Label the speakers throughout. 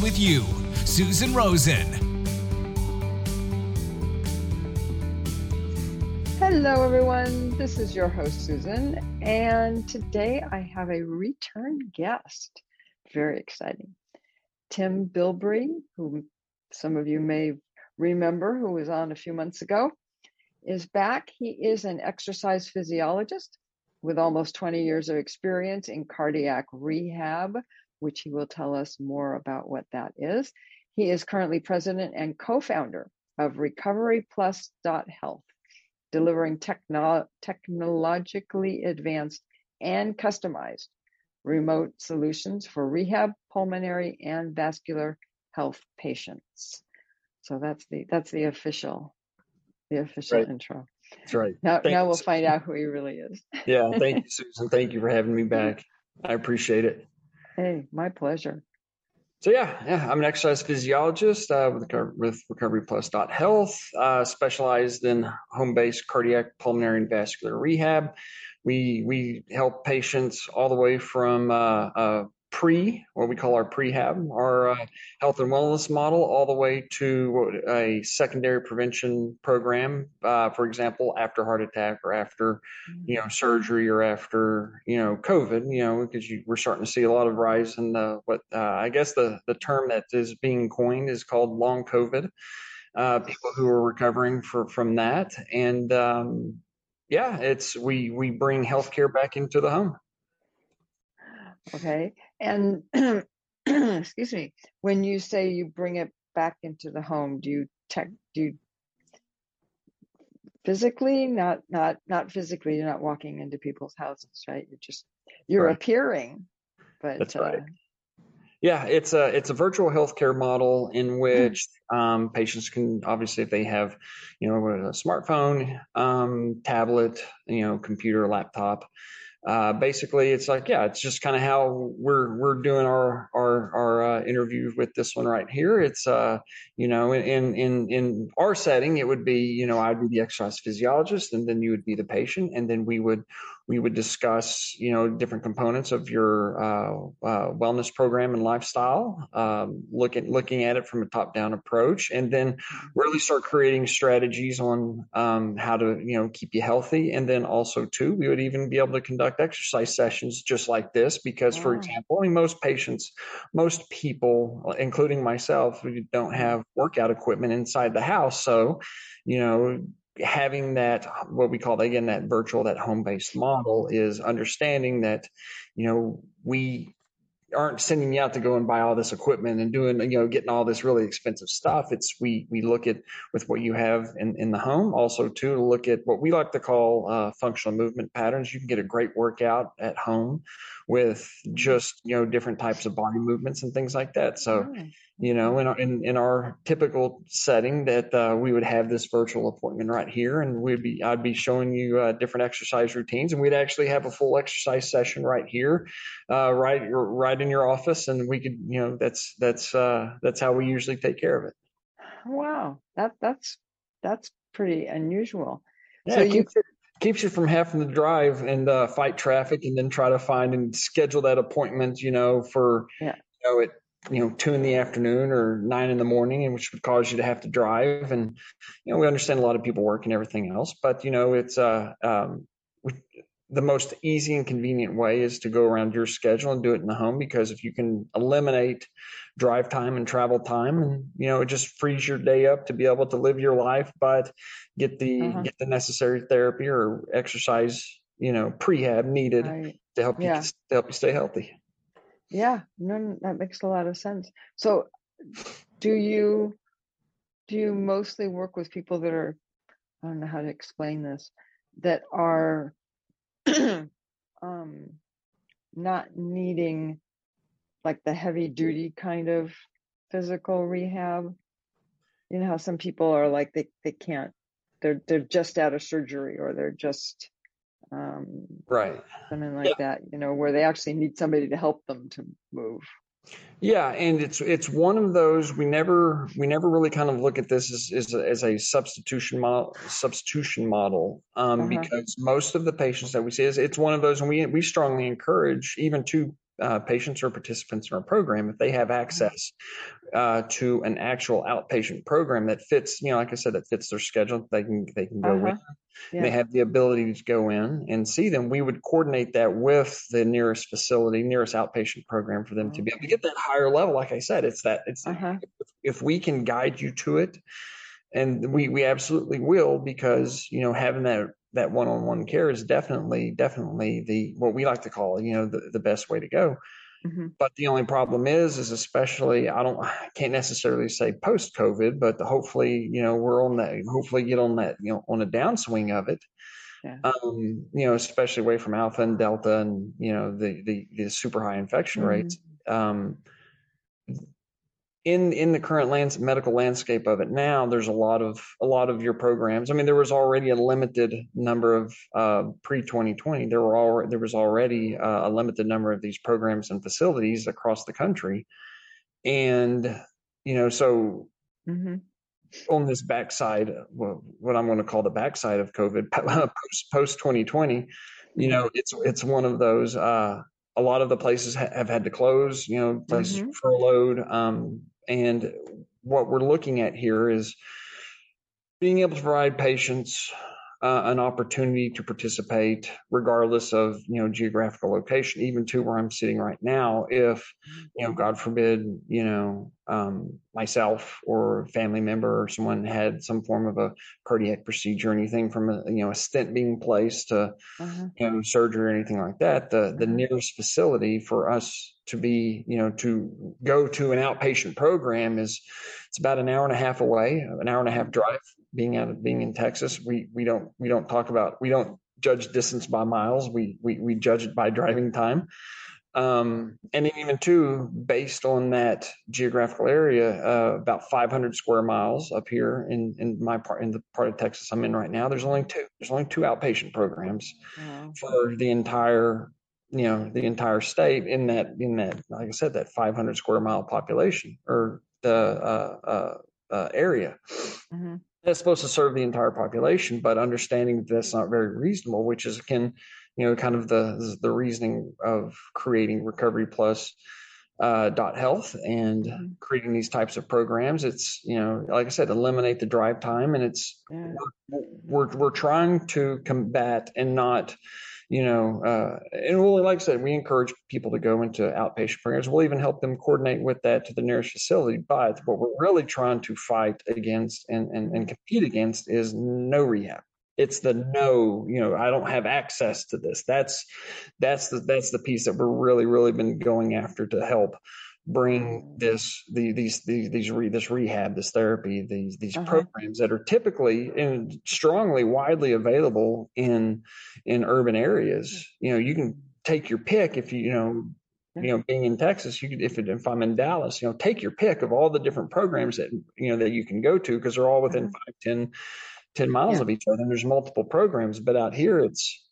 Speaker 1: with you. Susan Rosen.
Speaker 2: Hello, everyone. This is your host, Susan, and today I have a return guest. Very exciting. Tim Bilbrey, who some of you may remember, who was on a few months ago, is back. He is an exercise physiologist with almost 20 years of experience in cardiac rehab, which he will tell us more about what that is. He is currently president and co founder of RecoveryPlus.health, delivering techno- technologically advanced and customized remote solutions for rehab, pulmonary, and vascular health patients. So that's the that's the official the official
Speaker 3: right.
Speaker 2: intro.
Speaker 3: That's right.
Speaker 2: Now,
Speaker 3: thank
Speaker 2: now
Speaker 3: you,
Speaker 2: we'll
Speaker 3: Susan.
Speaker 2: find out who he really is.
Speaker 3: Yeah, thank you, Susan. Thank you for having me back. I appreciate it.
Speaker 2: Hey, my pleasure.
Speaker 3: So yeah, yeah, I'm an exercise physiologist uh, with with RecoveryPlus.health, uh, specialized in home-based cardiac, pulmonary, and vascular rehab. We we help patients all the way from uh, pre, what we call our prehab, our uh, health and wellness model, all the way to a secondary prevention program. Uh, for example, after heart attack or after, you know, surgery or after, you know, COVID. You know, because you, we're starting to see a lot of rise in the what uh, I guess the the term that is being coined is called long COVID. Uh, people who are recovering for, from that, and um, yeah, it's we we bring healthcare back into the home.
Speaker 2: Okay. And excuse me, when you say you bring it back into the home, do you tech do you physically not not not physically you're not walking into people's houses right you're just you're
Speaker 3: Right.
Speaker 2: appearing but
Speaker 3: That's
Speaker 2: uh,
Speaker 3: right. Yeah, it's a it's a virtual healthcare model in which um, patients can obviously if they have, you know, a smartphone, um, tablet, you know, computer, laptop. Uh, basically, it's like yeah, it's just kind of how we're we're doing our our our uh, interview with this one right here. It's uh, you know, in in in our setting, it would be you know I'd be the exercise physiologist, and then you would be the patient, and then we would we would discuss you know different components of your uh, uh, wellness program and lifestyle um, looking looking at it from a top down approach and then really start creating strategies on um, how to you know keep you healthy. And then also too we would even be able to conduct exercise sessions just like this because for example I mean, most patients most people including myself we don't have workout equipment inside the house. So you know having that what we call again that virtual that home based model is understanding that you know we aren't sending you out to go and buy all this equipment and doing you know getting all this really expensive stuff. It's we we look at with what you have in in the home also too to look at what we like to call uh, functional movement patterns. You can get a great workout at home with just you know different types of body movements and things like that so you know, in our, in, in our typical setting that uh, we would have this virtual appointment right here and we'd be, I'd be showing you uh, different exercise routines and we'd actually have a full exercise session right here, uh, right, right in your office. And we could, you know, that's, that's, uh, that's how we usually take care of it.
Speaker 2: wow that that's that's pretty unusual
Speaker 3: Yeah,
Speaker 2: so you
Speaker 3: it, keeps you from having to drive and uh, fight traffic and then try to find and schedule that appointment, you know, for,
Speaker 2: Yeah.
Speaker 3: you know, at, you know, two in the afternoon or nine in the morning, and which would cause you to have to drive. And, you know, we understand a lot of people work and everything else, but, you know, it's, uh, um, we, the most easy and convenient way is to go around your schedule and do it in the home because if you can eliminate drive time and travel time and you know it just frees your day up to be able to live your life but get the
Speaker 2: Uh-huh.
Speaker 3: get the necessary therapy or exercise you know prehab needed
Speaker 2: right
Speaker 3: to help you
Speaker 2: Yeah.
Speaker 3: to help you stay healthy
Speaker 2: yeah no no, that makes a lot of sense so do you do you mostly work with people that are i don't know how to explain this that are um not needing like the heavy duty kind of physical rehab? You know how some people are like they they can't they're they're just out of surgery or they're just um,
Speaker 3: right
Speaker 2: something like yeah. that. You know where they actually need somebody to help them to move.
Speaker 3: Yeah, and it's it's one of those we never we never really kind of look at this as as a, as a substitution model substitution model um, uh-huh. because most of the patients that we see is it's one of those and we we strongly encourage even to uh, patients or participants in our program if they have access uh, to an actual outpatient program that fits you know like I said that fits their schedule they can they can go uh-huh. in yeah. they have the ability to go in and see them, we would coordinate that with the nearest facility, nearest outpatient program for them okay. to be able to get that higher level. Like I said, it's that it's uh-huh. if, if we can guide you to it, and we we absolutely will because you know having that that one-on-one care is definitely definitely the what we like to call you know the, the best way to go Mm-hmm. But the only problem is, is especially I don't I can't necessarily say post COVID, but hopefully you know we're on that. Hopefully get on that you know on a downswing of it. Yeah. Um, you know, especially away from alpha and delta, and you know the the, the super high infection mm-hmm. rates. Um, in in the current lands, medical landscape of it now, there's a lot of a lot of your programs. I mean, there was already a limited number of uh, pre 2020. There were all there was already uh, a limited number of these programs and facilities across the country, and you know, so mm-hmm. on this backside, well, what I'm going to call the backside of COVID post post 2020, you know, it's it's one of those. Uh, a lot of the places ha- have had to close, you know, mm-hmm. furloughed. Um, and what we're looking at here is being able to provide patients uh, an opportunity to participate regardless of you know geographical location even to where i'm sitting right now if you know god forbid you know um, myself or a family member or someone had some form of a cardiac procedure or anything from a you know a stent being placed to uh-huh. you know surgery or anything like that the the uh-huh. nearest facility for us to be you know to go to an outpatient program is it's about an hour and a half away an hour and a half drive being out of being in Texas, we we don't we don't talk about we don't judge distance by miles. We we we judge it by driving time. Um, and even two, based on that geographical area, uh, about 500 square miles up here in in my part in the part of Texas I'm in right now, there's only two. There's only two outpatient programs for the entire you know the entire state in that in that like I said that 500 square mile population or the uh, uh, uh area. Mm-hmm that's supposed to serve the entire population, but understanding that that's not very reasonable, which is can, you know, kind of the the reasoning of creating Recovery Plus uh, dot health and mm-hmm. creating these types of programs. It's you know, like I said, eliminate the drive time, and it's yeah. we're, we're we're trying to combat and not you know, uh, and we'll, like I said, we encourage people to go into outpatient programs. We'll even help them coordinate with that to the nearest facility. But what we're really trying to fight against and, and, and compete against is no rehab. It's the no, you know, I don't have access to this. That's that's the that's the piece that we're really really been going after to help bring this the, these these these re, this rehab this therapy these these uh-huh. programs that are typically and strongly widely available in in urban areas you know you can take your pick if you you know you know being in texas you could if, it, if i'm in dallas you know take your pick of all the different programs that you know that you can go to because they're all within uh-huh. five ten ten miles yeah. of each other and there's multiple programs but out here it's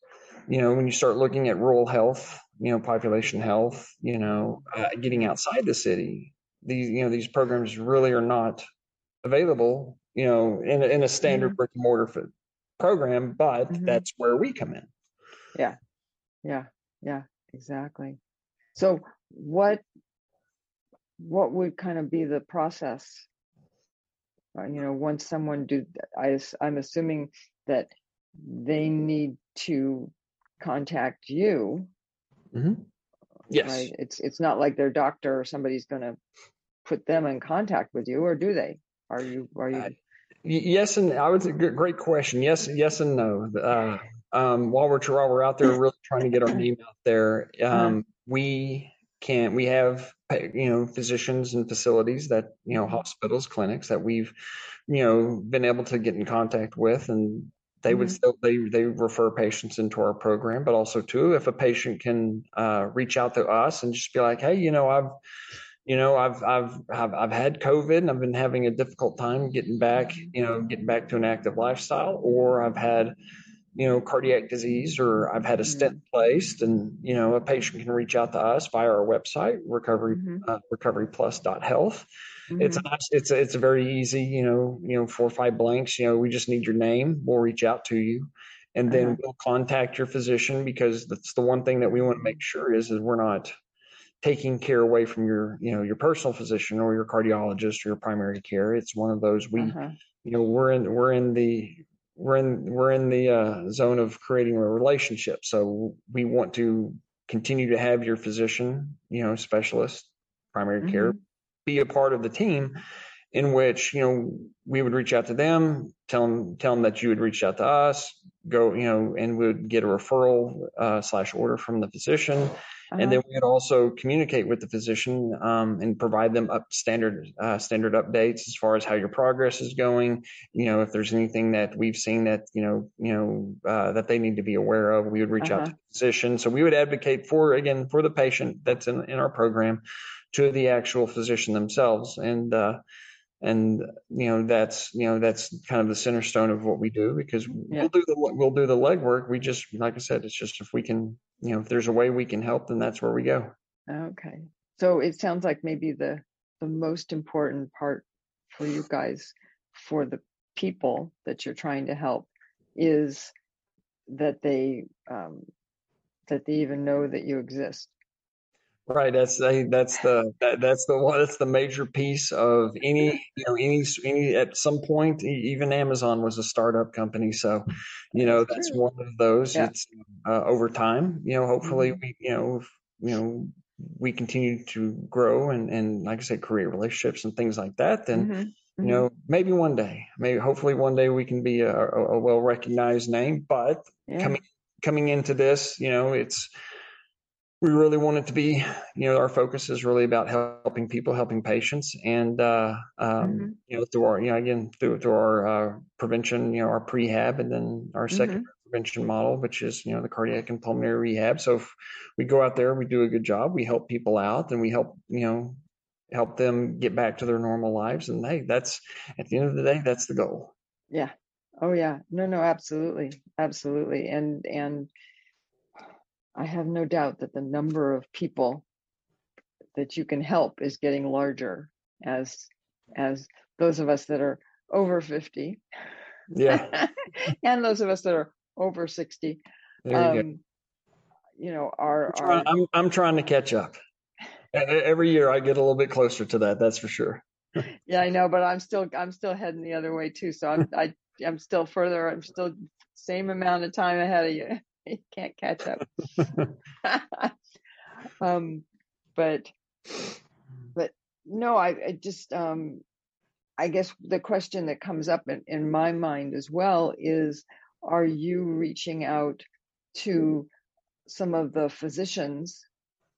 Speaker 3: you know when you start looking at rural health you know, population health, you know, uh, getting outside the city. These, you know, these programs really are not available, you know, in, in a standard mm-hmm. brick and mortar program, but mm-hmm. that's where we come in.
Speaker 2: Yeah. Yeah. Yeah, exactly. So what, what would kind of be the process? Uh, you know, once someone do, I, I'm assuming that they need to contact you
Speaker 3: Mm-hmm. Yes.
Speaker 2: Right? It's it's not like their doctor or somebody's going to put them in contact with you, or do they? Are you are you? Uh,
Speaker 3: yes, and I would say great question. Yes, yes, and no. Uh, um, while we're while we're out there really trying to get our name out there, um, uh-huh. we can't. we have you know physicians and facilities that you know hospitals clinics that we've you know been able to get in contact with and they mm-hmm. would still they they refer patients into our program, but also too if a patient can uh, reach out to us and just be like, hey, you know, I've you know, I've, I've, I've, I've had COVID and I've been having a difficult time getting back, you know, getting back to an active lifestyle, or I've had, you know, cardiac disease, or I've had a stent mm-hmm. placed, and you know, a patient can reach out to us via our website, recovery mm-hmm. uh, recoveryplus.health. Mm-hmm. It's it's it's a very easy, you know, you know, four or five blanks. You know, we just need your name. We'll reach out to you, and then uh-huh. we'll contact your physician because that's the one thing that we want to make sure is is we're not taking care away from your you know your personal physician or your cardiologist or your primary care it's one of those we uh-huh. you know we're in we're in the we're in we're in the uh, zone of creating a relationship so we want to continue to have your physician you know specialist primary mm-hmm. care be a part of the team in which you know we would reach out to them tell them tell them that you would reach out to us go you know and we would get a referral uh, slash order from the physician uh-huh. And then uh-huh. we would also communicate with the physician um, and provide them up standard uh, standard updates as far as how your progress is going. You know, if there's anything that we've seen that you know you know uh, that they need to be aware of, we would reach uh-huh. out to the physician. So we would advocate for again for the patient that's in in our program to the actual physician themselves and. Uh, and you know that's you know that's kind of the center stone of what we do because yeah. we'll do the we'll do the legwork. We just like I said, it's just if we can you know if there's a way we can help, then that's where we go.
Speaker 2: Okay, so it sounds like maybe the the most important part for you guys for the people that you're trying to help is that they um, that they even know that you exist
Speaker 3: Right. That's that's the that, that's the one that's the major piece of any you know any any at some point even Amazon was a startup company, so you know that's, that's one of those. Yeah. It's uh, over time. You know, hopefully mm-hmm. we you know you know we continue to grow and and like I said, create relationships and things like that. Then. Mm-hmm. You know, mm-hmm. maybe one day, maybe hopefully one day we can be a, a, a well recognized name. But yeah. coming coming into this, you know, it's we really want it to be, you know, our focus is really about helping people, helping patients, and uh, um, mm-hmm. you know, through our, you know, again, through through our uh, prevention, you know, our prehab, and then our mm-hmm. second prevention model, which is, you know, the cardiac and pulmonary rehab. So if we go out there, we do a good job, we help people out, and we help, you know, help them get back to their normal lives. And hey, that's at the end of the day, that's the goal.
Speaker 2: Yeah. Oh yeah. No, no, absolutely, absolutely, and and I have no doubt that the number of people that you can help is getting larger as as those of us that are over 50
Speaker 3: yeah.
Speaker 2: And those of us that are over 60 you, um, you, know are
Speaker 3: I'm trying, I'm, I'm trying to catch up. Every year i get a little bit closer to that that's for sure.
Speaker 2: Yeah i know but i'm still i'm still heading the other way too so i'm i i'm still further i'm still same amount of time ahead of you can't catch up. um, but but no, I, I just um, I guess the question that comes up in, in my mind as well is: Are you reaching out to some of the physicians,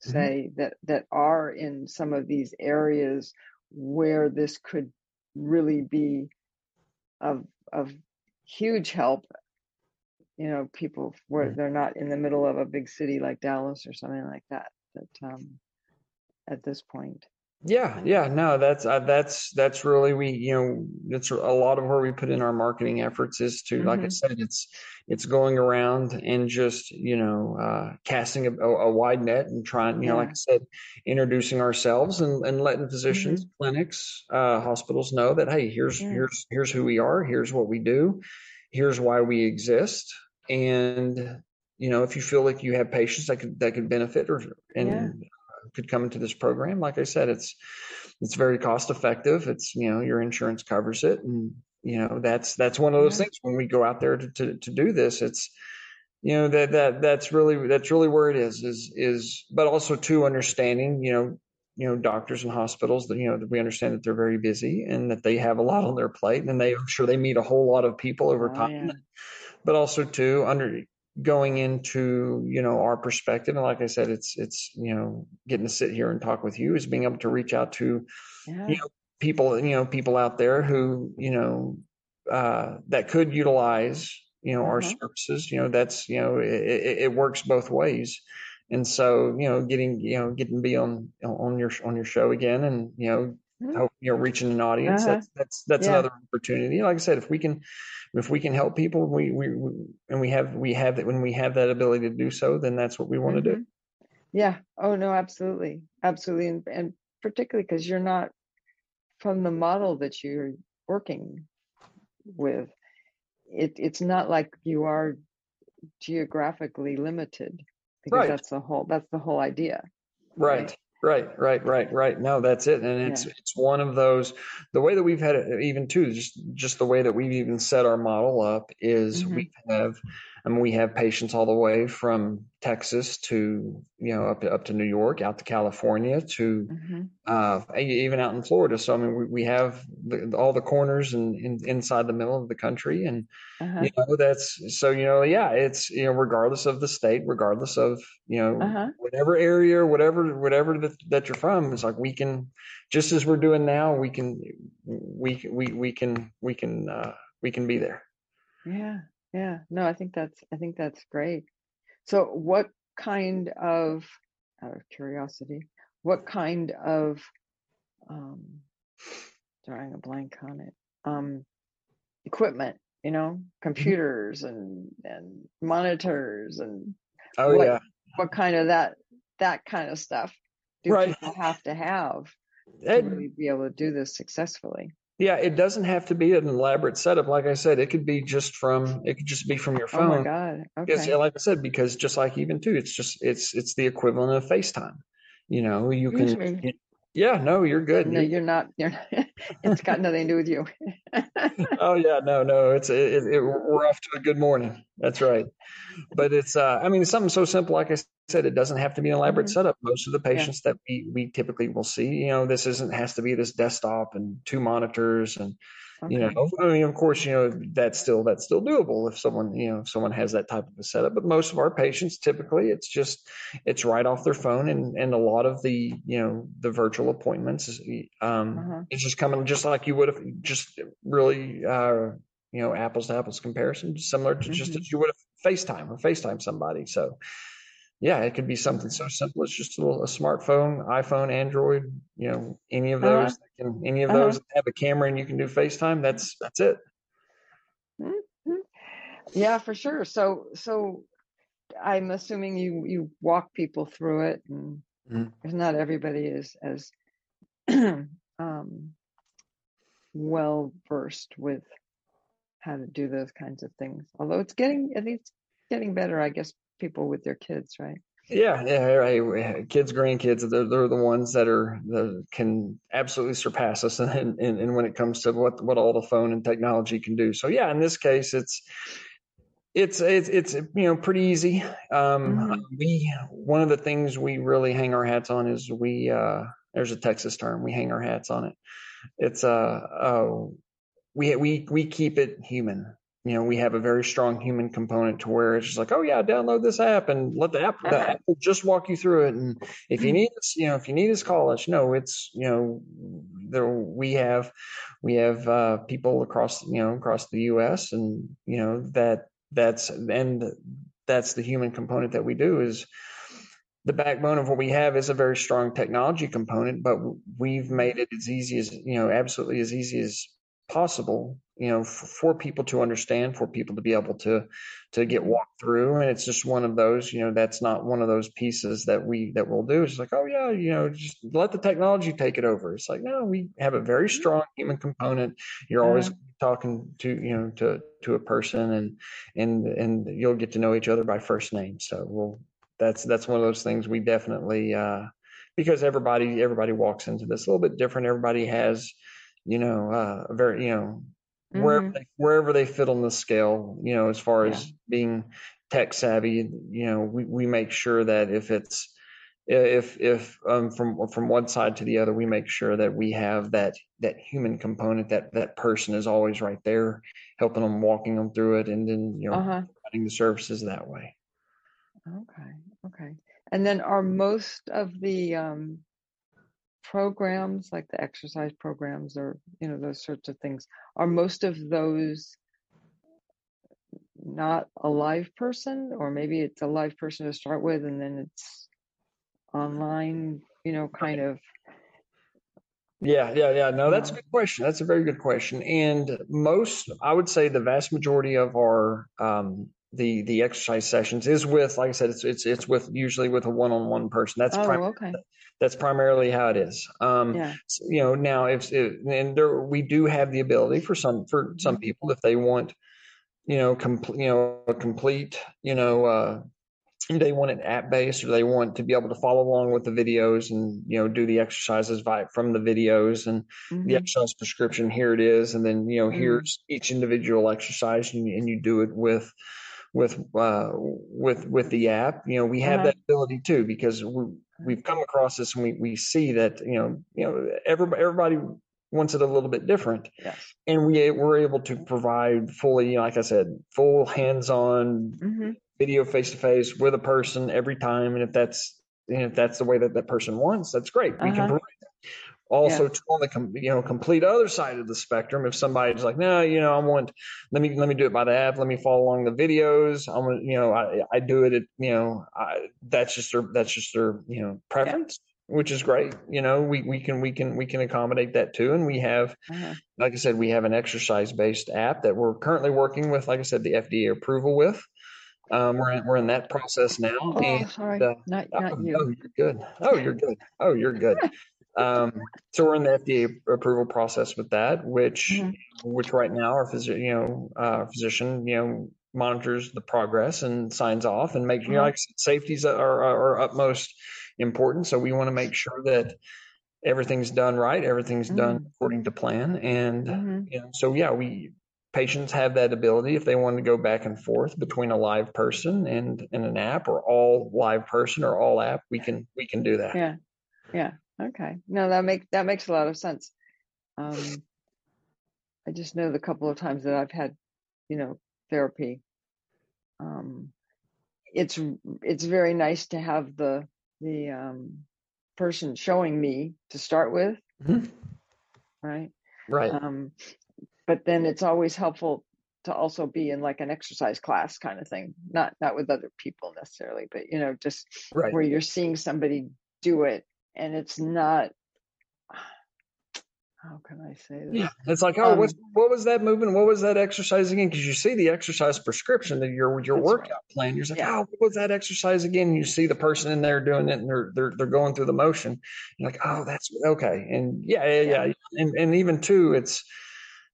Speaker 2: mm-hmm. say mm-hmm. that that are in some of these areas where this could really be of of huge help you know, people where they're not in the middle of a big city like Dallas or something like that. That um, at this point.
Speaker 3: Yeah, yeah, no, that's uh, that's that's really we you know it's a lot of where we put in our marketing efforts is to mm-hmm. like I mm-hmm. said it's it's going around and just you know uh, casting a, a, wide net and trying you yeah. know like I said introducing ourselves and, and letting physicians, mm-hmm. clinics, uh, hospitals know that hey here's yeah. here's here's who we are, here's what we do, here's why we exist, and you know if you feel like you have patients that could that could benefit or and yeah. could come into this program like i said it's it's very cost effective it's you know your insurance covers it and you know that's that's one of those yeah. things when we go out there to, to to do this it's you know that that that's really that's really where it is is is but also to understanding you know you know doctors and hospitals that you know that we understand that they're very busy and that they have a lot on their plate and they I'm sure they meet a whole lot of people over oh, time yeah but also too under going into you know our perspective and like i said it's it's you know getting to sit here and talk with you is being able to reach out to yeah. you know people you know people out there who you know uh, that could utilize you know our mm-hmm. services you know that's you know it, it, works both ways and so you know getting you know getting to be on on your on your show again and you know mm-hmm. You know reaching an audience uh-huh. that's that's that's yeah. another opportunity like i said if we can if we can help people we, we, we and we have we have that when we have that ability to do so then that's what we want mm-hmm. to do
Speaker 2: yeah oh no absolutely absolutely and, and particularly because you're not from the model that you're working with it, it's not like you are geographically limited because right. that's the whole that's the whole idea
Speaker 3: right right right right right right. no that's it and it's yeah. it's one of those the way that we've had it even too just just the way that we've even set our model up is mm-hmm. we have I mean, we have patients all the way from Texas to you know up to, up to New York, out to California, to mm-hmm. uh, even out in Florida. So I mean, we, we have the, all the corners and in, inside the middle of the country, and uh-huh. you know that's so you know yeah, it's you know regardless of the state, regardless of you know uh-huh. whatever area, whatever whatever that, that you're from, it's like we can just as we're doing now, we can we we we can we can uh, we can be there.
Speaker 2: Yeah, yeah no i think that's i think that's great so what kind of out of curiosity what kind of um drawing a blank on it um equipment you know mm-hmm. computers and and monitors and
Speaker 3: oh
Speaker 2: what,
Speaker 3: yeah
Speaker 2: what kind of that that kind of stuff do right. people have to have to really be able to do this successfully
Speaker 3: yeah, it doesn't have to be an elaborate setup. Like I said, it could be just from it could just be from your phone.
Speaker 2: Oh my god! Okay.
Speaker 3: Like I said, because just like even too, it's just it's it's the equivalent of FaceTime. You know, you can. Yeah, no, you're good.
Speaker 2: No, you're not. You're. Not, it's got nothing to do with you.
Speaker 3: oh yeah, no, no, it's it, it, we're off to a good morning. That's right. But it's uh, I mean, it's something so simple. Like I said, it doesn't have to be an elaborate mm-hmm. setup. Most of the patients yeah. that we we typically will see, you know, this isn't has to be this desktop and two monitors and Okay. You know, I mean, of course, you know that's still that's still doable if someone you know if someone has that type of a setup. But most of our patients, typically, it's just it's right off their phone, and and a lot of the you know the virtual appointments, um, uh-huh. it's just coming just like you would have just really uh, you know apples to apples comparison, similar to mm-hmm. just as you would have FaceTime or FaceTime somebody. So yeah, it could be something so simple It's just a, little, a smartphone, iPhone, Android, you know, any of those uh-huh. can, any of uh-huh. those have a camera and you can do FaceTime. That's that's it.
Speaker 2: Mm-hmm. Yeah, for sure. So so I'm assuming you you walk people through it, and mm-hmm. not everybody is as um, well versed with how to do those kinds of things. Although it's getting at least getting better, I guess people with their kids, right?
Speaker 3: Yeah, yeah, right. Kids, grandkids, they're, they're the ones that are that can absolutely surpass us, and, and and when it comes to what what all the phone and technology can do. So yeah, in this case, it's it's it's it's you know pretty easy. Um, mm-hmm. We one of the things we really hang our hats on is we uh, there's a Texas term we hang our hats on it. It's uh, uh we we we keep it human you know, we have a very strong human component to where it's just like, oh yeah, download this app and let the app, the app just walk you through it. And if you mm-hmm. need us, you know, if you need us, call us. No, it's, you know, there, we have, we have, uh, people across, you know, across the U S and, you know, that that's, and that's the human component that we do is, the backbone of what we have is a very strong technology component, but we've made it as easy as, you know, absolutely as easy as possible you know for, for, people to understand for people to be able to to get mm-hmm. walked through and it's just one of those you know that's not one of those pieces that we that we'll do. It's like oh yeah you know just let the technology take it over. It's like no we have a very mm-hmm. strong human component. You're always talking to you know to to a person and and and you'll get to know each other by first name. So we'll that's that's one of those things we definitely uh because everybody everybody walks into this a little bit different. Everybody has you know, uh, very, you know, mm-hmm. wherever they, wherever they fit on the scale, you know, as far yeah. as being tech savvy, you know, we, we make sure that if it's if if um, from from one side to the other, we make sure that we have that that human component that that person is always right there, helping them, walking them through it, and then you know, uh-huh. providing the services that way.
Speaker 2: Okay, okay. And then are most of the um, programs like the exercise programs or you know those sorts of things are most of those not a live person, or maybe it's a live person to start with, and then it's online. You know, kind of.
Speaker 3: Yeah, yeah, yeah. No, that's a good question. That's a very good question. And most, I would say, the vast majority of our um, the the exercise sessions is with, like I said, it's it's it's with usually with a one on one person. That's
Speaker 2: oh,
Speaker 3: prim-
Speaker 2: okay.
Speaker 3: That's primarily how it is. Um,
Speaker 2: Yeah.
Speaker 3: you know, now if, if and there we do have the ability for some for some
Speaker 2: Mm-hmm.
Speaker 3: people if they want, you know, complete you know a complete you know. Uh, they want it app based or they want to be able to follow along with the videos and you know do the exercises by from the videos and the
Speaker 2: Mhm.
Speaker 3: exercise prescription here it is and then you know
Speaker 2: Mm.
Speaker 3: here's each individual exercise and, and you do it with with uh with with the app you know we have
Speaker 2: Uh-huh.
Speaker 3: that ability too because we we've come across this and we we see that you know you know everybody everybody wants it a little bit different
Speaker 2: Yes.
Speaker 3: and we we're able to provide fully you know, like i said full hands-on
Speaker 2: hmm
Speaker 3: video face to face with a person every time and if that's and if that's the way that that person wants that's great we can
Speaker 2: Uh-huh.
Speaker 3: provide that also to on the you know complete other side of the spectrum if somebody's like no you know i want let me let me do it by the app let me follow along the videos i'm you know i i do it at you know I, that's just their that's just their you know preference which is great you know we we can we can we can accommodate that too and we have
Speaker 2: Uh-huh.
Speaker 3: like I said, we have an exercise based app that we're currently working with, like I said, the FDA approval with. Um, we're in, we're in that process now.
Speaker 2: Oh,
Speaker 3: and,
Speaker 2: sorry,
Speaker 3: uh,
Speaker 2: not
Speaker 3: oh,
Speaker 2: not
Speaker 3: oh,
Speaker 2: you.
Speaker 3: you're good. Oh, you're good. Oh, you're good. Um, so we're in the FDA approval process with that, which
Speaker 2: Mhm.
Speaker 3: which right now our physician, you know, uh, physician, you know, monitors the progress and signs off and makes you know,
Speaker 2: Uh-huh.
Speaker 3: like safety's are, are, are utmost important. So we want to make sure that everything's done right, everything's done according to plan, and
Speaker 2: hmm
Speaker 3: you know, so yeah, we patients have that ability if they want to go back and forth between a live person and, and an app or all live person or all app, we can we can do that.
Speaker 2: Yeah. Yeah. Okay. No, that makes that makes a lot of sense. Um, I just know the couple of times that I've had, you know, therapy. Um, it's it's very nice to have the the um, person showing me to start with,
Speaker 3: Mhm.
Speaker 2: right?
Speaker 3: Right.
Speaker 2: Um, but then it's always helpful to also be in like an exercise class kind of thing, not not with other people necessarily, but you know, just
Speaker 3: Right.
Speaker 2: where you're seeing somebody do it and it's not how can I say this?
Speaker 3: Yeah. It's like, oh,
Speaker 2: Um,
Speaker 3: what was that movement? What was that exercise again? Because you see the exercise prescription that your your workout
Speaker 2: right.
Speaker 3: plan. You're like,
Speaker 2: Yeah.
Speaker 3: oh, what was that exercise again? You see the person in there doing it, and they're they're they're going through the motion. You're like, oh, that's okay. And yeah, yeah, yeah.
Speaker 2: Yeah.
Speaker 3: And and even too, it's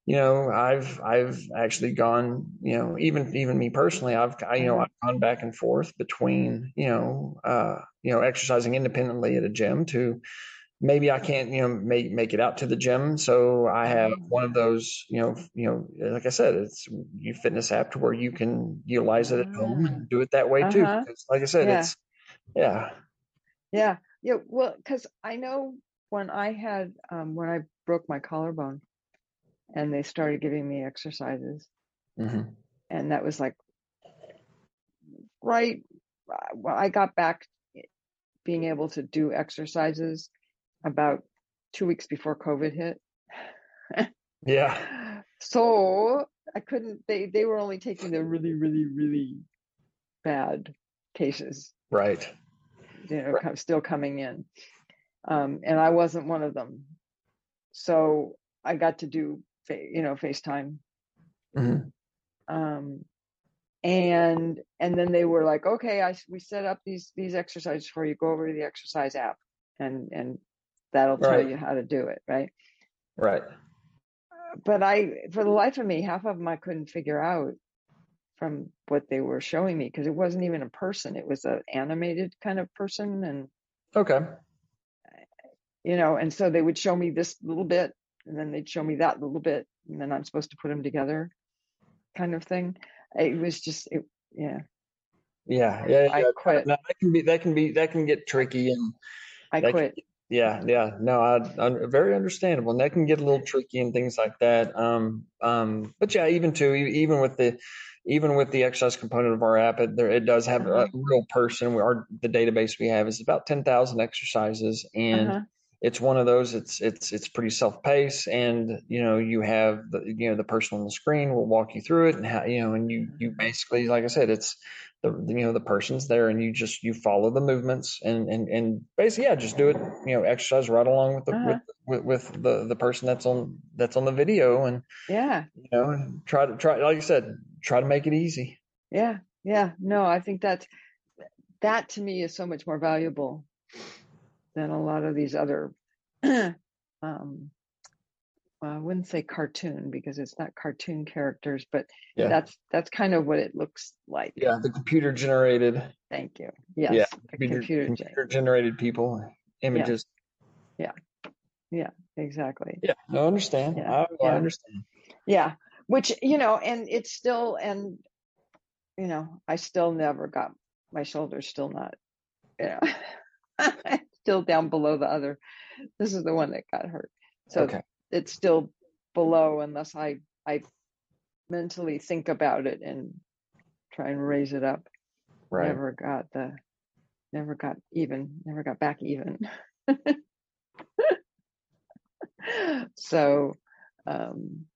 Speaker 3: you know, I've I've actually gone, you know, even even me personally, I've I, you know
Speaker 2: Mhm.
Speaker 3: I've gone back and forth between you know uh you know exercising independently at a gym to maybe I can't, you know, make make it out to the gym. So I have
Speaker 2: Oh.
Speaker 3: one of those, you know, you know, like I said, it's you fitness app to where you can utilize it at home and do it that way too.
Speaker 2: Uh-huh.
Speaker 3: Because like I said,
Speaker 2: Yeah.
Speaker 3: it's yeah.
Speaker 2: Yeah. Yeah. Well, because I know when I had um when I broke my collarbone and they started giving me exercises
Speaker 3: hmm
Speaker 2: and that was like right well I got back being able to do exercises about two weeks before COVID hit.
Speaker 3: Yeah.
Speaker 2: So I couldn't they they were only taking the really, really, really bad cases,
Speaker 3: Right.
Speaker 2: you know,
Speaker 3: Right.
Speaker 2: still coming in. Um, and I wasn't one of them. So I got to do, you know, FaceTime.
Speaker 3: hmm
Speaker 2: Um, and and then they were like, okay, I we set up these these exercises for you. Go over to the exercise app, and and that'll tell
Speaker 3: Right.
Speaker 2: you how to do it, right?
Speaker 3: Right.
Speaker 2: But I, for the life of me, half of them I couldn't figure out from what they were showing me because it wasn't even a person; it was an animated kind of person, and
Speaker 3: Okay.
Speaker 2: you know, and so they would show me this little bit, and then they'd show me that little bit, and then I'm supposed to put them together, kind of thing. It was just, it, yeah.
Speaker 3: Yeah. Yeah.
Speaker 2: I
Speaker 3: yeah.
Speaker 2: quit.
Speaker 3: No, that can be that can be that can get tricky and
Speaker 2: I
Speaker 3: that can
Speaker 2: quit.
Speaker 3: Yeah, yeah, no, I, I very understandable, and that can get a little tricky and things like that. Um, um, but yeah, even too, even with the, even with the exercise component of our app, it there it does have a
Speaker 2: Uh-huh.
Speaker 3: real person. We Our the database we have is about ten thousand exercises, and
Speaker 2: Uh-huh.
Speaker 3: It's one of those it's it's it's pretty self-paced and you know you have the you know the person on the screen will walk you through it and how you know and you you basically like i said it's the you know the person's there and you just you follow the movements and and and basically yeah just do it you know exercise right along with the uh-huh. with, with, with the the person that's on that's on the video and
Speaker 2: yeah.
Speaker 3: you know try to try like i said try to make it easy.
Speaker 2: Yeah. Yeah. No i think that's that to me is so much more valuable than a lot of these other um well, I wouldn't say cartoon because it's not cartoon characters, but yeah. that's that's kind of what it looks like.
Speaker 3: Yeah, the computer generated.
Speaker 2: Thank you. Yes, yeah,
Speaker 3: computer, computer, computer generated people images.
Speaker 2: Yeah. yeah, yeah, exactly.
Speaker 3: Yeah, no, I understand. Yeah. I, yeah. I understand.
Speaker 2: Yeah, which you know, and it's still, and you know, I still never got my shoulders still not, you know, still down below the other. This is the one that got hurt. So okay. it's still below unless I I mentally think about it and try and raise it up. Right. Never got the never got even, never got back even. so um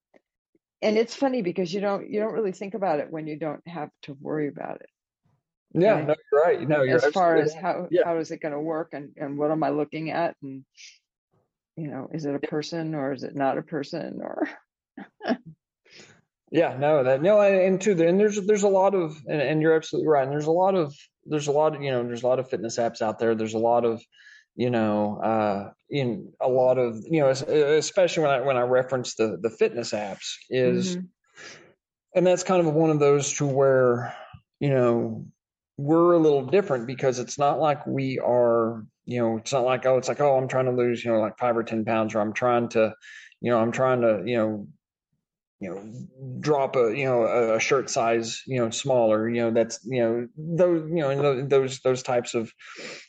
Speaker 2: and it's funny because you don't you don't really think about it when you don't have to worry about it
Speaker 3: yeah, right? no, you're right. No, you're
Speaker 2: as far as how yeah. how is it going to work and and what am I looking at and you know is it a person or is it not a person or
Speaker 3: yeah no that no and too and there's there's a lot of and, and you're absolutely right and there's a lot of there's a lot of you know there's a lot of fitness apps out there there's a lot of you know uh in a lot of you know especially when i when i reference the the fitness apps is mm-hmm. and that's kind of one of those to where you know we're a little different because it's not like we are, you know, it's not like, oh, it's like, oh, I'm trying to lose, you know, like five or 10 pounds, or I'm trying to, you know, I'm trying to, you know, you know, drop a, you know, a, shirt size, you know, smaller, you know, that's, you know, those, you know, those, those types of,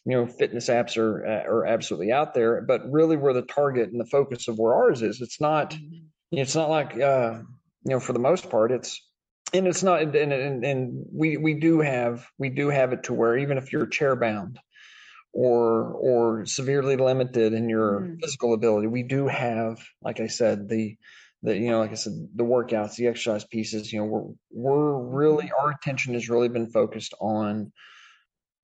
Speaker 3: you know, fitness apps are, are absolutely out there, but really where the target and the focus of where ours is, it's not, mm-hmm. it's not like, uh, you know, for the most part, it's, and it's not and, and, and we we do have we do have it to where even if you're chair bound or or severely limited in your mm. physical ability we do have like i said the the you know like i said the workouts the exercise pieces you know we're we're really mm-hmm. our attention has really been focused on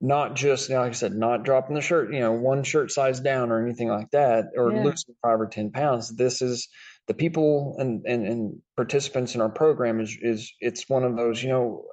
Speaker 3: not just you know, like i said not dropping the shirt you know one shirt size down or anything like that or yeah. losing five or ten pounds this is the people and, and, and participants in our program is, is it's one of those, you know,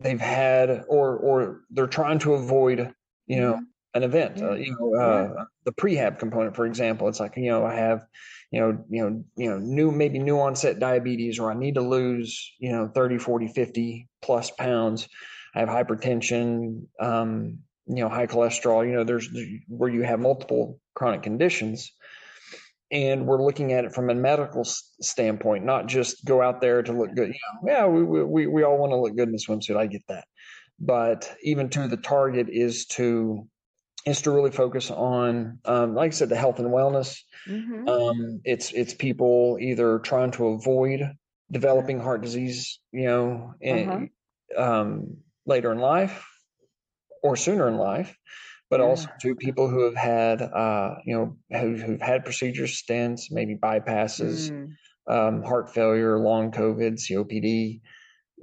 Speaker 3: they've had or or they're trying to avoid, you know, mm-hmm. an event. Uh, you know, uh, yeah. the prehab component, for example, it's like you know I have, you know, you know, you know, new maybe new onset diabetes, or I need to lose, you know, 30, 40, 50 plus pounds. I have hypertension, um, you know, high cholesterol. You know, there's where you have multiple chronic conditions and we're looking at it from a medical standpoint, not just go out there to look good. You know, yeah, we we we all want to look good in a swimsuit. I get that, but even to the target is to is to really focus on, um, like I said, the health and wellness. Mm-hmm. Um, it's it's people either trying to avoid developing heart disease, you know, and, uh-huh. um, later in life or sooner in life, but yeah. also to people who have had, uh, you know, who, who've had procedures, stents, maybe bypasses, mm. um, heart failure, long COVID, COPD,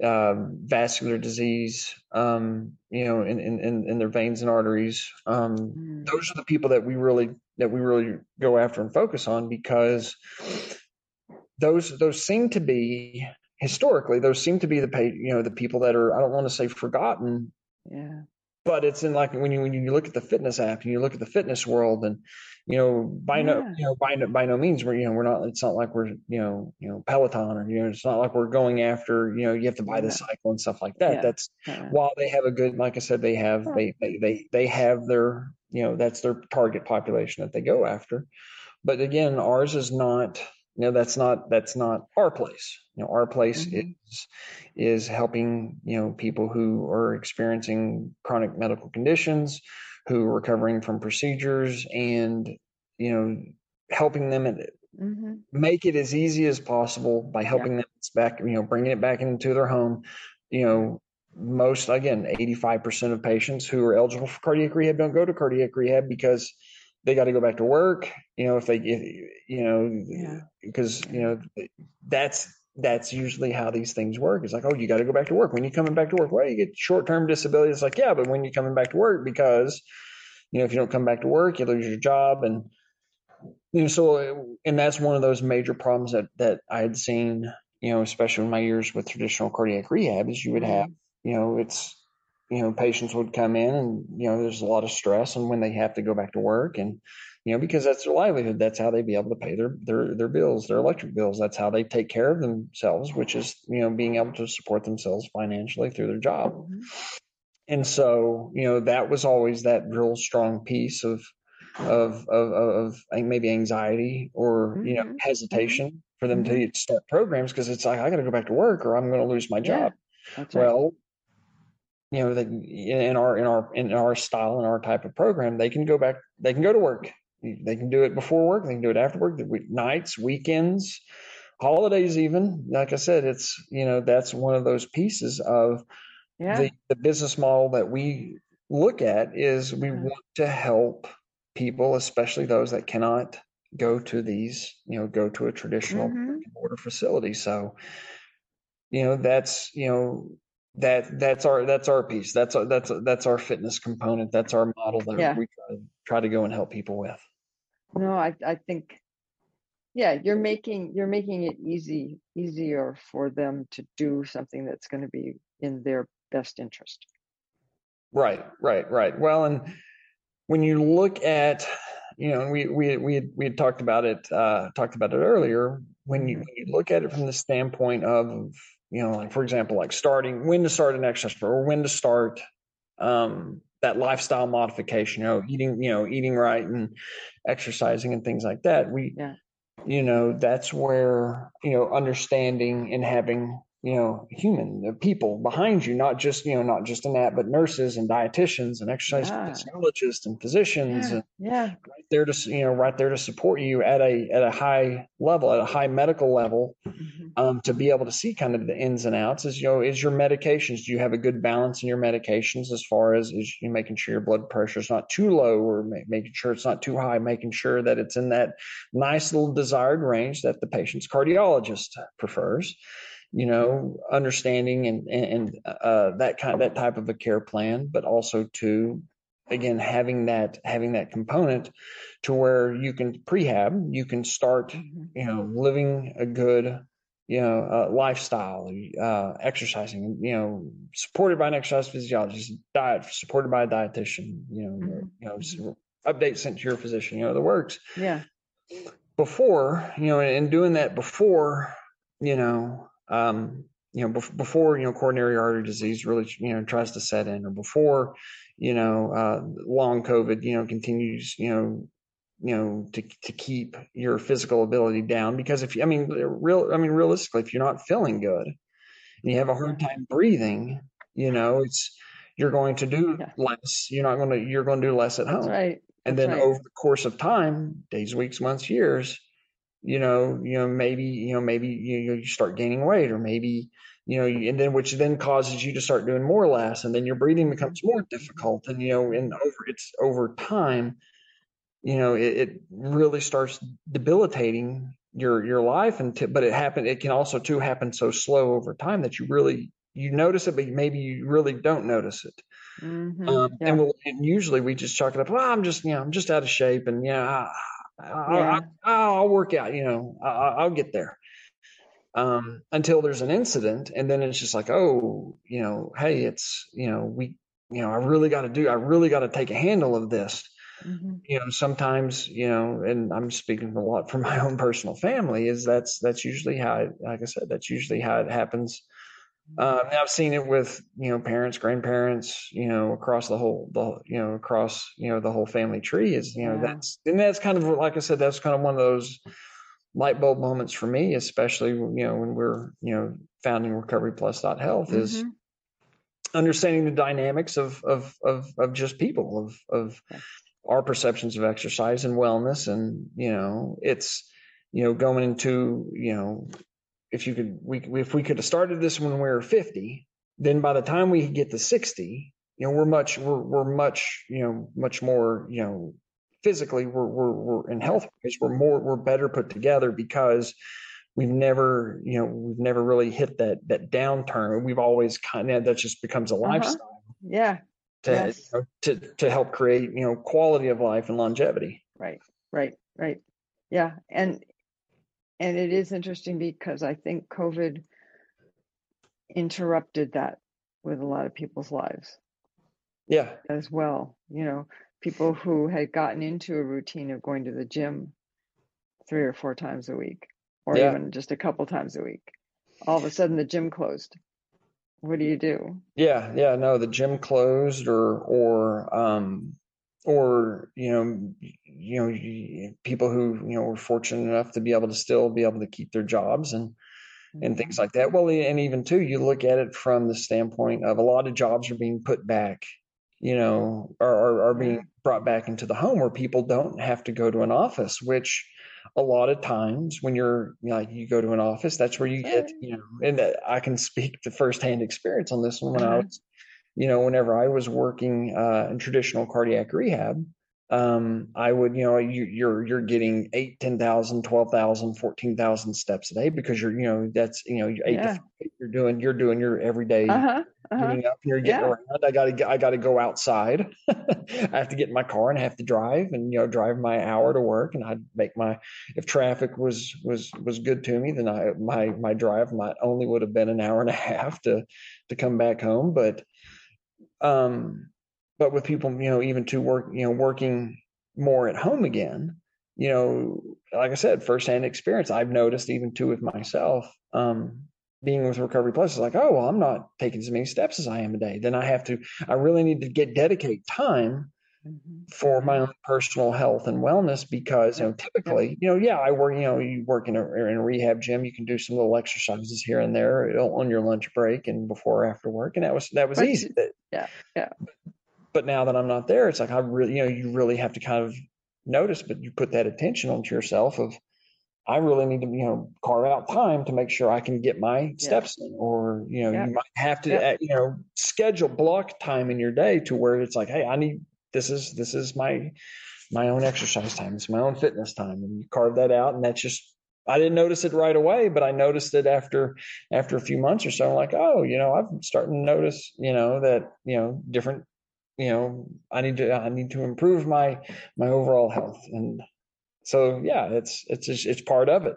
Speaker 3: um, vascular disease, um, you know, in, in, in their veins and arteries. Um, mm. Those are the people that we really that we really go after and focus on because those those seem to be historically those seem to be the you know the people that are I don't want to say forgotten.
Speaker 2: Yeah
Speaker 3: but it's in like when you when you look at the fitness app and you look at the fitness world and you know by yeah. no you know by no by no means we're you know we're not it's not like we're you know you know peloton or you know it's not like we're going after you know you have to buy the cycle and stuff like that yeah. that's yeah. while they have a good like i said they have they, they they they have their you know that's their target population that they go after but again ours is not you know that's not that's not our place you know our place mm-hmm. is is helping you know people who are experiencing chronic medical conditions who are recovering from procedures and you know helping them mm-hmm. make it as easy as possible by helping yeah. them back you know bringing it back into their home you know most again 85% of patients who are eligible for cardiac rehab don't go to cardiac rehab because they got to go back to work. You know, if they, if, you know, because you know that's that's usually how these things work. It's like, oh, you got to go back to work. When you're coming back to work, well, you get short term disability. It's like, yeah, but when you're coming back to work, because you know, if you don't come back to work, you lose your job, and you know, so and that's one of those major problems that that I had seen. You know, especially in my years with traditional cardiac rehab, is you would have, mm-hmm. you know, it's you know, patients would come in and, you know, there's a lot of stress and when they have to go back to work and, you know, because that's their livelihood. That's how they be able to pay their, their, their bills, their electric bills. That's how they take care of themselves, which is, you know, being able to support themselves financially through their job. Mm-hmm. And so, you know, that was always that real strong piece of, of, of, of, maybe anxiety or, mm-hmm. you know, mm-hmm. hesitation mm-hmm. for them to mm-hmm. start programs because it's like, I got to go back to work or I'm going to lose my job. Yeah, well, you know, that in our in our in our style and our type of program, they can go back, they can go to work. They can do it before work, they can do it after work, nights, weekends, holidays, even. Like I said, it's you know that's one of those pieces of yeah. the, the business model that we look at is we want to help people, especially those that cannot go to these, you know, go to a traditional mm-hmm. border facility. So, you know, that's you know that that's our that's our piece. That's our, that's that's our fitness component. That's our model that yeah. we try to, try to go and help people with.
Speaker 2: No, I I think yeah, you're making you're making it easy easier for them to do something that's going to be in their best interest.
Speaker 3: Right, right, right. Well, and when you look at you know, we we we had, we had talked about it uh, talked about it earlier. When you, when you look at it from the standpoint of you know, like for example, like starting when to start an exercise or when to start um, that lifestyle modification, you know, eating, you know, eating right and exercising and things like that. We, yeah. you know, that's where, you know, understanding and having you know, human the people behind you, not just, you know, not just an app, but nurses and dietitians and exercise yeah. physiologists and physicians
Speaker 2: yeah.
Speaker 3: and
Speaker 2: yeah.
Speaker 3: right there to, you know, right there to support you at a, at a high level, at a high medical level, mm-hmm. um, to be able to see kind of the ins and outs is, you know, is your medications, do you have a good balance in your medications as far as is you making sure your blood pressure is not too low or ma- making sure it's not too high, making sure that it's in that nice little desired range that the patient's cardiologist prefers you know, understanding and and uh, that kind that type of a care plan, but also to again having that having that component to where you can prehab, you can start, mm-hmm. you know, living a good you know, uh, lifestyle, uh, exercising, you know, supported by an exercise physiologist, diet supported by a dietitian, you know, mm-hmm. you know, update sent to your physician, you know, the works.
Speaker 2: Yeah.
Speaker 3: Before, you know, and doing that before, you know, um, you know, before, you know, coronary artery disease really, you know, tries to set in or before, you know, uh, long COVID, you know, continues, you know, you know, to, to keep your physical ability down because if you, I mean, real, I mean, realistically, if you're not feeling good and you have a hard time breathing, you know, it's, you're going to do yeah. less. You're not going to, you're going to do less at home.
Speaker 2: That's right.
Speaker 3: And
Speaker 2: That's
Speaker 3: then
Speaker 2: right.
Speaker 3: over the course of time, days, weeks, months, years, you know, you know, maybe, you know, maybe you, you start gaining weight or maybe, you know, and then which then causes you to start doing more or less and then your breathing becomes more difficult and, you know, and over, it's over time, you know, it, it really starts debilitating your, your life and, t- but it happened, it can also too happen so slow over time that you really, you notice it, but maybe you really don't notice it. Mm-hmm. Um, yeah. and, we'll, and usually we just chalk it up. Well, I'm just, you know, I'm just out of shape and, you know, I, yeah. I'll, I'll, work out, you know, I'll, I'll get there. Um, until there's an incident, and then it's just like, oh, you know, hey, it's, you know, we, you know, I really got to do, I really got to take a handle of this. Mm-hmm. You know, sometimes, you know, and I'm speaking a lot from my own personal family, is that's that's usually how, it, like I said, that's usually how it happens um, I've seen it with you know parents, grandparents, you know across the whole the you know across you know the whole family tree is you know yeah. that's and that's kind of like I said that's kind of one of those light bulb moments for me, especially you know when we're you know founding Recovery Plus Health mm-hmm. is understanding the dynamics of of of of just people of of yeah. our perceptions of exercise and wellness and you know it's you know going into you know if you could, we, if we could have started this when we were 50, then by the time we get to 60, you know, we're much, we're, we're much, you know, much more, you know, physically we're we're, we're in health ways we're more we're better put together because we've never you know we've never really hit that that downturn. We've always kind of that just becomes a uh-huh. lifestyle.
Speaker 2: Yeah.
Speaker 3: To, yes. you know, to to help create you know quality of life and longevity.
Speaker 2: Right right right. Yeah. And and it is interesting because i think covid interrupted that with a lot of people's lives.
Speaker 3: Yeah.
Speaker 2: As well you know people who had gotten into a routine of going to the gym three or four times a week or yeah. even just a couple times a week. All of a sudden the gym closed. What do you do?
Speaker 3: Yeah yeah no the gym closed or or um or you know you know people who you know were fortunate enough to be able to still be able to keep their jobs and and things mm-hmm. like that well and even too you look at it from the standpoint of a lot of jobs are being put back you know are, are, are being brought back into the home where people don't have to go to an office which a lot of times when you're you know, like you go to an office, that's where you get you know, and I can speak to firsthand experience on this one when I uh-huh. was, you know, whenever I was working uh, in traditional cardiac rehab, um, I would, you know, you, you're you're getting eight, ten thousand, twelve thousand, fourteen thousand steps a day because you're, you know, that's you know, you're eight yeah. five, you're doing you're doing your everyday uh-huh, uh-huh. getting up, you're getting yeah. around. I gotta I gotta go outside. I have to get in my car and I have to drive and you know drive my hour to work and I'd make my if traffic was was was good to me then I my my drive might only would have been an hour and a half to to come back home, but um but with people, you know, even to work, you know, working more at home again, you know, like I said, firsthand experience, I've noticed even too with myself, um, being with Recovery Plus is like, oh, well, I'm not taking as many steps as I am a day. Then I have to, I really need to get dedicate time mm-hmm. for my own personal health and wellness because, you know, typically, you know, yeah, I work, you know, you work in a, in a rehab gym, you can do some little exercises here and there on your lunch break and before or after work. And that was, that was
Speaker 2: but,
Speaker 3: easy.
Speaker 2: Yeah. Yeah
Speaker 3: but now that I'm not there, it's like I really, you know, you really have to kind of notice, but you put that attention onto yourself of, I really need to, you know, carve out time to make sure I can get my steps in, or you know, yeah. you might have to, yeah. you know, schedule block time in your day to where it's like, hey, I need this is this is my my own exercise time, it's my own fitness time, and you carve that out, and that's just I didn't notice it right away, but I noticed it after after a few months or so. I'm like, oh, you know, I'm starting to notice, you know, that you know different you know i need to i need to improve my my overall health. And so yeah it's it's it's part of it.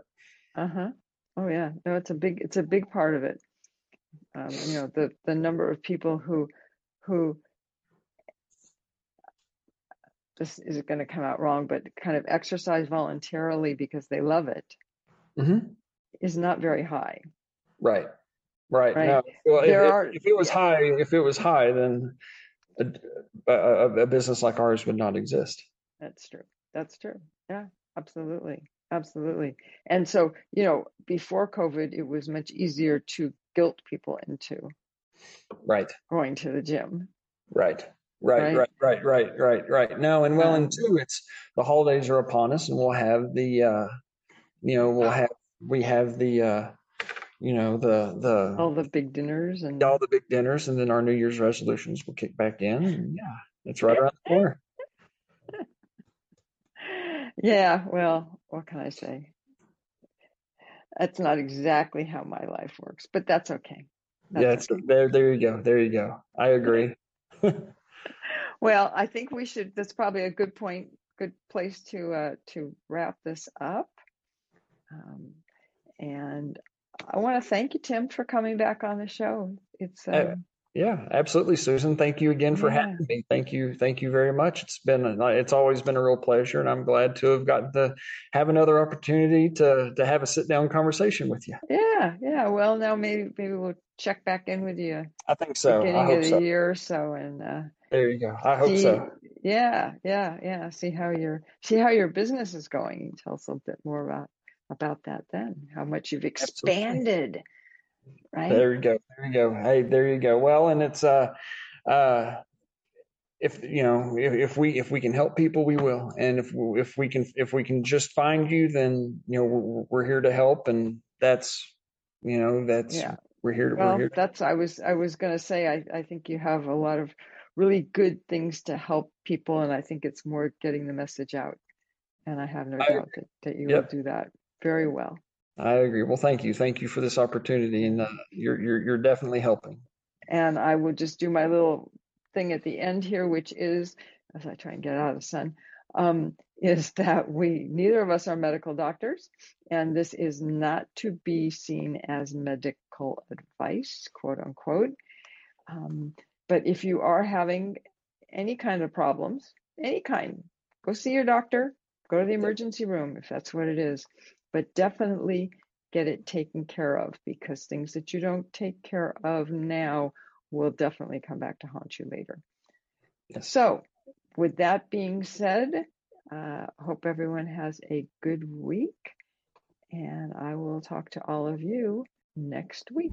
Speaker 2: Uh-huh. Oh yeah. No it's a big it's a big part of it. Um, you know the the number of people who who this is going to come out wrong but kind of exercise voluntarily because they love it
Speaker 3: mm-hmm.
Speaker 2: is not very high
Speaker 3: right right, right. No. well if, are, if, it was high if it was high then a, a, a business like ours would not exist.
Speaker 2: That's true. That's true. Yeah, absolutely. Absolutely. And so, you know, before COVID, it was much easier to guilt people into
Speaker 3: right
Speaker 2: going to the gym.
Speaker 3: Right. Right, right, right, right, right, right. No, and well, and two, it's the holidays are upon us, and we'll have the, uh, you know, we'll have we have the, uh, you know the the
Speaker 2: all the big dinners and
Speaker 3: all the big dinners, and then our New Year's resolutions will kick back in. And yeah, it's right around the corner.
Speaker 2: yeah, well, what can I say? That's not exactly how my life works, but that's okay.
Speaker 3: That's yeah, it's, okay. there. There you go. There you go. I agree.
Speaker 2: well, I think we should. That's probably a good point. Good place to uh, to wrap this up. Um, and I want to thank you, Tim, for coming back on the show. It's um,
Speaker 3: yeah, absolutely, Susan. Thank you again for yeah. having me. Thank you, thank you very much. It's been it's always been a real pleasure, and I'm glad to have gotten to have another opportunity to to have a sit down conversation with you.
Speaker 2: Yeah, yeah. Well, now maybe maybe we'll check back in with you.
Speaker 3: I think so.
Speaker 2: Beginning
Speaker 3: of
Speaker 2: the
Speaker 3: so.
Speaker 2: year or so, and uh,
Speaker 3: there you go. I hope
Speaker 2: see,
Speaker 3: so.
Speaker 2: Yeah, yeah, yeah. See how your see how your business is going. Tell us a little bit more about about that then, how much you've expanded. Absolutely. Right.
Speaker 3: There you go. There you go. Hey, there you go. Well, and it's uh uh if you know if, if we if we can help people we will and if if we can if we can just find you then you know we're, we're here to help and that's you know that's
Speaker 2: yeah
Speaker 3: we're here to
Speaker 2: well
Speaker 3: we're here
Speaker 2: that's i was i was going to say i i think you have a lot of really good things to help people. And I think it's more getting the message out. And I have no I doubt that, that you yep. will do that very well.
Speaker 3: I agree. Well, thank you. Thank you for this opportunity. And uh, you're, you're, you're definitely helping.
Speaker 2: And I will just do my little thing at the end here, which is, as I try and get out of the sun, um, is that we neither of us are medical doctors, and this is not to be seen as medical advice, quote unquote. Um, but if you are having any kind of problems, any kind, go see your doctor, go to the emergency room if that's what it is, but definitely get it taken care of because things that you don't take care of now will definitely come back to haunt you later. Yes. So, with that being said, uh, hope everyone has a good week, and I will talk to all of you next week.